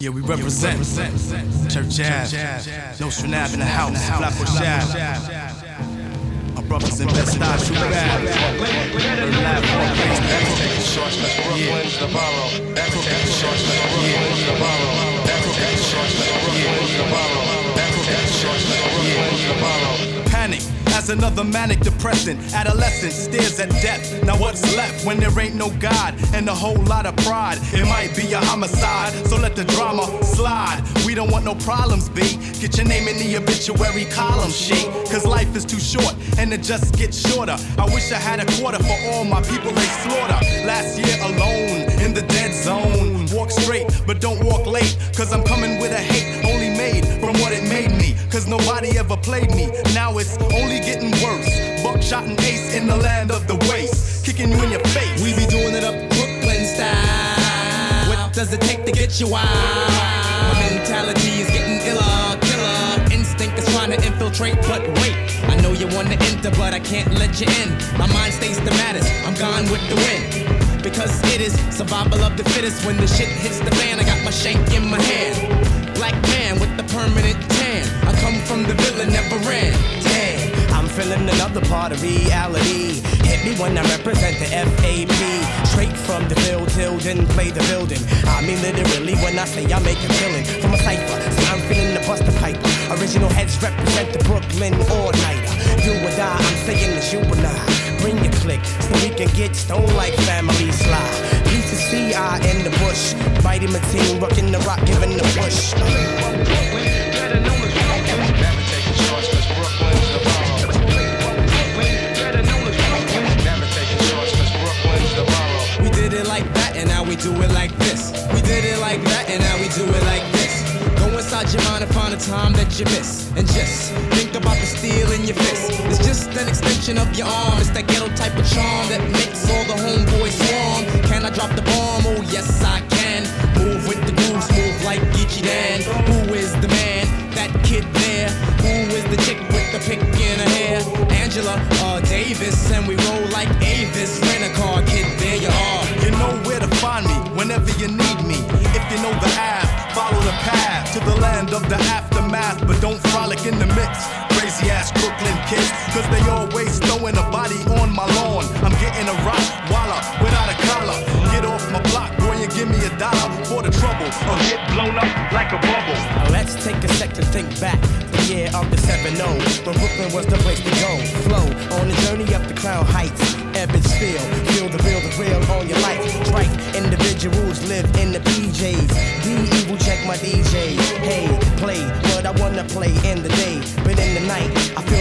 Yeah, we represent Church Ave, Nostrand Ave in the house, Flatbush Ave. Our brothers in Best Eye, True Ave. Third Lab, Fourth Base, Brooklyn's the borough. Brooklyn's the borough. Brooklyn's the. Another manic depressant. Adolescent stares at death. Now what's left when there ain't no God and a whole lot of pride? It might be a homicide, so let the drama slide. We don't want no problems, B. Get your name in the obituary column, she. Cause life is too short and it just gets shorter. I wish I had a quarter for all my people they slaughter. Last year alone in the dead zone. Walk straight, but don't walk late. Cause I'm coming with a hate only nobody ever played me. Now it's only getting worse. Buckshot and ace in the land of the waste. Kicking you in your face. We be doing it up Brooklyn style. What does it take to get you wild? My mentality is getting iller, killer. Instinct is trying to infiltrate, but wait. I know you wanna enter, but I can't let you in. My mind stays the maddest. I'm gone with the wind. Because it is survival of the fittest. When the shit hits the fan, I got my shank in my hand. Black man with the permanent Feeling another part of reality. Hit me when I represent the FAP. Straight from the field till then play the building. I mean literally when I say I make a killing from a cipher. See, I'm feeling the Buster Piper. Original heads represent the Brooklyn all nighter. You or die, I'm saying that you and I. Bring your click so we can get stoned like family. Used to see I in the bush. My team, rocking the rock, giving the push. Like that, and now we do it like this. We did it like that, and now we do it like this. Go inside your mind and find a time that you miss. And just think about the steel in your fist. It's just an extension of your arm. It's that ghetto type of charm that makes all the homeboys swarm. Can I drop the bomb? Oh, yes, I can. Move with the groove, move like Geechee Dan. Who is the man? That kid there. Who is the chick with the pick in her hair? Angela uh, Davis. And we roll like Avis. Rent a car, kid, there you are. Don't in the mix. Crazy ass Brooklyn kids, cause they always throwing a body on my lawn. I'm getting a rock walla without a collar. Get off my block, boy, and give me a dollar for the trouble. Or get blown up like a bubble. Let's take a sec to think back. The year of the 7 0, when Brooklyn was the place to go. Flow on the journey up the Crown Heights. Ebbets Field, feel the real, the real on your life. Strike individuals live in the PJs. D evil check my DJ. Hey, play what I wanna play in the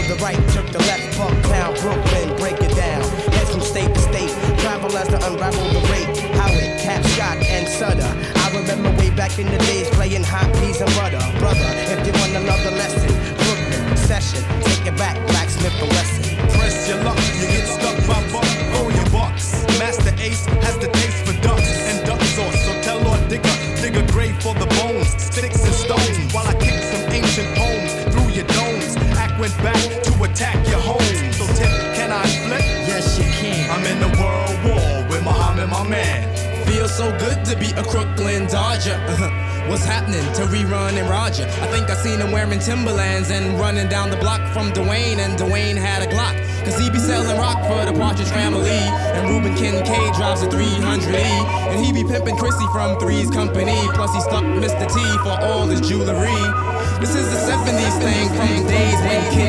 the right, took the left, fuck town, Brooklyn, break it down. Head from state to state, travel as to unravel the rate. Howard, Cap, Shot, and Sutter. I remember way back in the days playing hot peas and butter. Brother, if you want another lesson, Brooklyn, session, take it back, blacksmith a lesson. Press your luck, you get stuck by buck, throw your bucks. Masta Ace to attack your home. So Tip, can I flip? Yes, you can. I'm in the world war with Muhammad, my man. Feels so good to be a Crooklyn Dodger. What's happening to rerun and Roger? I think I seen him wearing Timberlands and running down the block from Dwayne, and Dwayne had a Glock. Cause he be selling rock for the Partridge family. And Reuben Kincaid drives a 300E. And he be pimping Chrissy from Three's Company. Plus he stuck Mr. T for all his jewelry. This is the 70s thing from days when kids